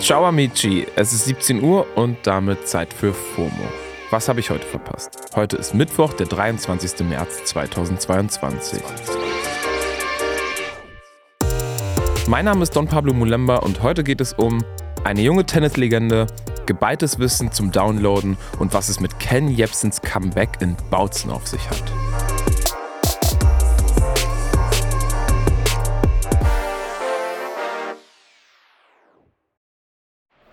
Ciao amici, es ist 17 Uhr und damit Zeit für FOMO. Was habe ich heute verpasst? Heute ist Mittwoch, der 23. März 2022. Mein Name ist Don Pablo Mulemba und heute geht es um eine junge Tennislegende, geballtes Wissen zum Downloaden und was es mit Ken Jebsens Comeback in Bautzen auf sich hat.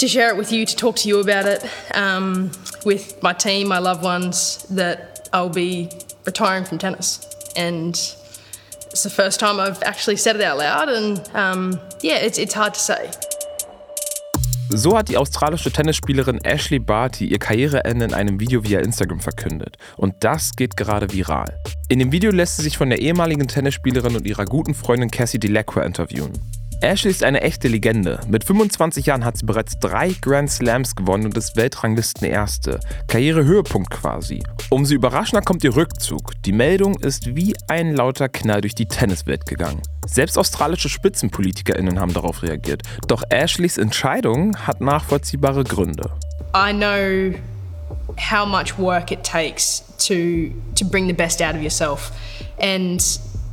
to share it with you, to talk to you about it um, with my team, my loved ones, that I'll be retiring from tennis. And it's the first time I've actually said it out loud, and um, yeah, it's, it's hard to say. So hat die australische Tennisspielerin Ashley Barty ihr Karriereende in einem Video via Instagram verkündet. Und das geht gerade viral. In dem Video lässt sie sich von der ehemaligen Tennisspielerin und ihrer guten Freundin Cassie Delacroix interviewen. Ashley ist eine echte Legende. Mit 25 Jahren hat sie bereits drei Grand Slams gewonnen und ist Weltranglisten-Erste. Karrierehöhepunkt quasi. Umso überraschender kommt ihr Rückzug. Die Meldung ist wie ein lauter Knall durch die Tenniswelt gegangen. Selbst australische SpitzenpolitikerInnen haben darauf reagiert. Doch Ashleys Entscheidung hat nachvollziehbare Gründe. I know how much work it takes to to bring the best out of yourself, and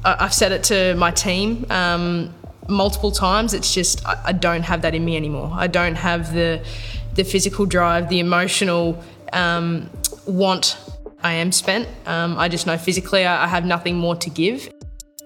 I've said it to my team. Um, multiple times. It's just I, I, don't have that in me anymore. I don't have the the physical drive, the emotional um, want. I am spent. Um, I just know physically I, I have nothing more to give.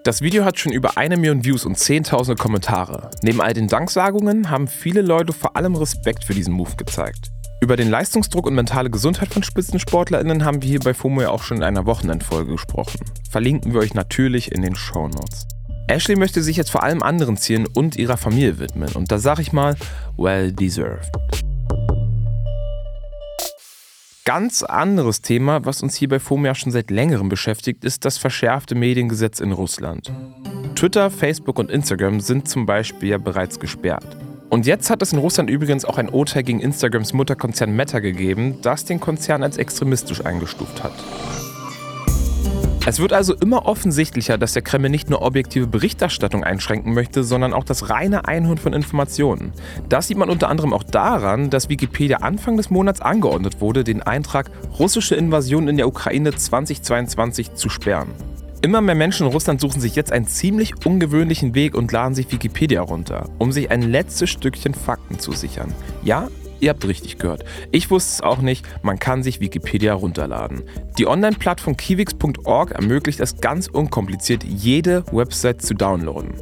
Das Video hat schon über eine Million Views und zehntausende Kommentare. Neben all den Danksagungen haben viele Leute vor allem Respekt für diesen Move gezeigt. Über den Leistungsdruck und mentale Gesundheit von SpitzensportlerInnen haben wir hier bei FOMO ja auch schon in einer Wochenendfolge gesprochen. Verlinken wir euch natürlich in den Show Notes. Ashley möchte sich jetzt vor allem anderen Zielen und ihrer Familie widmen. Und da sage ich mal, well deserved. Ganz anderes Thema, was uns hier bei FOMIA schon seit längerem beschäftigt, ist das verschärfte Mediengesetz in Russland. Twitter, Facebook und Instagram sind zum Beispiel ja bereits gesperrt. Und jetzt hat es in Russland übrigens auch ein Urteil gegen Instagrams Mutterkonzern Meta gegeben, das den Konzern als extremistisch eingestuft hat. Es wird also immer offensichtlicher, dass der Kreml nicht nur objektive Berichterstattung einschränken möchte, sondern auch das reine Einholen von Informationen. Das sieht man unter anderem auch daran, dass Wikipedia Anfang des Monats angeordnet wurde, den Eintrag Russische Invasion in der Ukraine 2022 zu sperren. Immer mehr Menschen in Russland suchen sich jetzt einen ziemlich ungewöhnlichen Weg und laden sich Wikipedia runter, um sich ein letztes Stückchen Fakten zu sichern. Ja, Ihr habt richtig gehört. Ich wusste es auch nicht, man kann sich Wikipedia runterladen. Die Online-Plattform kiwix.org ermöglicht es ganz unkompliziert, jede Website zu downloaden.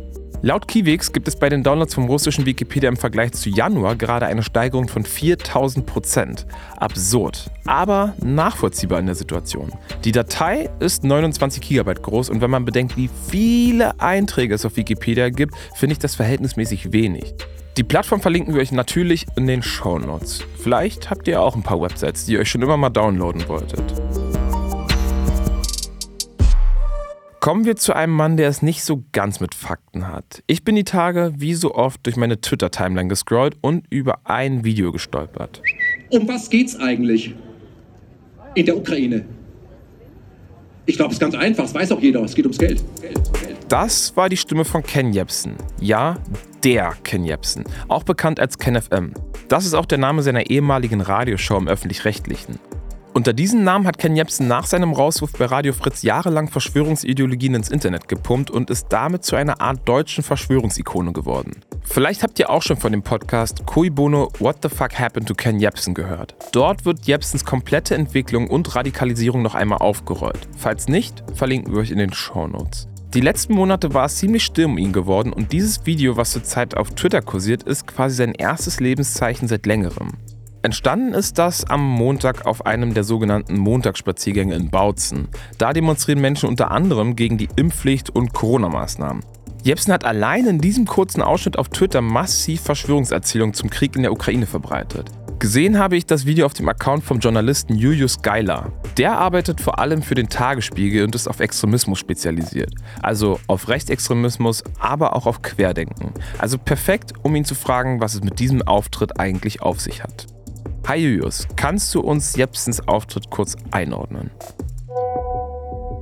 Laut Kiwix gibt es bei den Downloads vom russischen Wikipedia im Vergleich zu Januar gerade eine Steigerung von 4000 Prozent. Absurd, aber nachvollziehbar in der Situation. Die Datei ist 29 GB groß und wenn man bedenkt, wie viele Einträge es auf Wikipedia gibt, finde ich das verhältnismäßig wenig. Die Plattform verlinken wir euch natürlich in den Show Notes. Vielleicht habt ihr auch ein paar Websites, die ihr euch schon immer mal downloaden wolltet. Kommen wir zu einem Mann, der es nicht so ganz mit Fakten hat. Ich bin die Tage wie so oft durch meine Twitter-Timeline gescrollt und über ein Video gestolpert. Um was geht's eigentlich in der Ukraine? Ich glaube, es ist ganz einfach, es weiß auch jeder, es geht ums Geld. Geld, Geld. Das war die Stimme von Ken Jebsen. Ja, der Ken Jebsen, auch bekannt als Ken FM. Das ist auch der Name seiner ehemaligen Radioshow im öffentlich-rechtlichen. Unter diesem Namen hat Ken Jebsen nach seinem Rauswurf bei Radio Fritz jahrelang Verschwörungsideologien ins Internet gepumpt und ist damit zu einer Art deutschen Verschwörungsikone geworden. Vielleicht habt ihr auch schon von dem Podcast Cui Bono What the Fuck Happened to Ken Jebsen gehört. Dort wird Jebsens komplette Entwicklung und Radikalisierung noch einmal aufgerollt. Falls nicht, verlinken wir euch in den Show Notes. Die letzten Monate war es ziemlich still um ihn geworden und dieses Video, was zurzeit auf Twitter kursiert, ist quasi sein erstes Lebenszeichen seit längerem. Entstanden ist das am Montag auf einem der sogenannten Montagsspaziergänge in Bautzen. Da demonstrieren Menschen unter anderem gegen die Impfpflicht und Corona-Maßnahmen. Jepsen hat allein in diesem kurzen Ausschnitt auf Twitter massiv Verschwörungserzählungen zum Krieg in der Ukraine verbreitet. Gesehen habe ich das Video auf dem Account vom Journalisten Julius Geiler. Der arbeitet vor allem für den Tagesspiegel und ist auf Extremismus spezialisiert. Also auf Rechtsextremismus, aber auch auf Querdenken. Also perfekt, um ihn zu fragen, was es mit diesem Auftritt eigentlich auf sich hat. Hi Julius, kannst du uns Jepsens Auftritt kurz einordnen?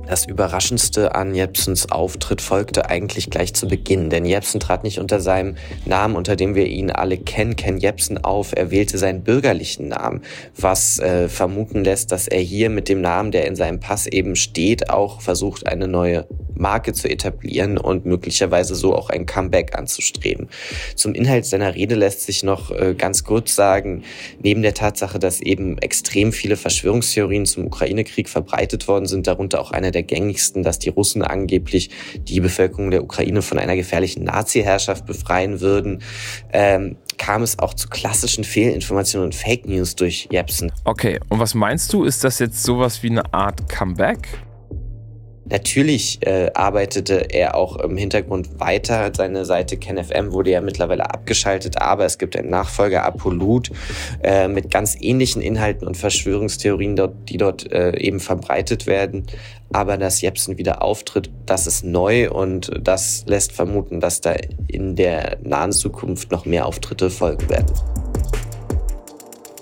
Das Überraschendste an Jepsens Auftritt folgte eigentlich gleich zu Beginn, denn Jepsen trat nicht unter seinem Namen, unter dem wir ihn alle kennen, Ken Jepsen auf. Er wählte seinen bürgerlichen Namen, was äh, vermuten lässt, dass er hier mit dem Namen, der in seinem Pass eben steht, auch versucht, eine neue Marke zu etablieren und möglicherweise so auch ein Comeback anzustreben. Zum Inhalt seiner Rede lässt sich noch äh, ganz kurz sagen, neben der Tatsache, dass eben extrem viele Verschwörungstheorien zum Ukraine-Krieg verbreitet worden sind, darunter auch eine der gängigsten, dass die Russen angeblich die Bevölkerung der Ukraine von einer gefährlichen Nazi-Herrschaft befreien würden, ähm, kam es auch zu klassischen Fehlinformationen und Fake News durch Jepsen. Okay, und was meinst du, ist das jetzt sowas wie eine Art Comeback? Natürlich äh, arbeitete er auch im Hintergrund weiter. Seine Seite KenFM wurde ja mittlerweile abgeschaltet, aber es gibt einen Nachfolger Apollut äh, mit ganz ähnlichen Inhalten und Verschwörungstheorien, dort, die dort äh, eben verbreitet werden. Aber dass Jepsen wieder auftritt, das ist neu und das lässt vermuten, dass da in der nahen Zukunft noch mehr Auftritte folgen werden.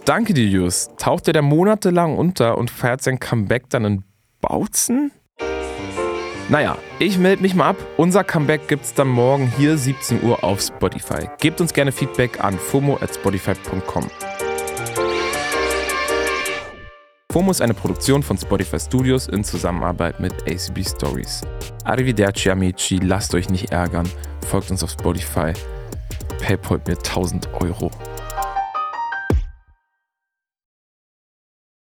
Danke dir, Jus. Taucht er da monatelang unter und feiert sein Comeback dann in Bautzen? Naja, ich melde mich mal ab. Unser Comeback gibt's dann morgen hier 17 Uhr auf Spotify. Gebt uns gerne Feedback an fomo@spotify.com. FOMO ist eine Produktion von Spotify Studios in Zusammenarbeit mit ACB Stories. Arrivederci amici, lasst euch nicht ärgern. Folgt uns auf Spotify. Paypal mir 1000 Euro.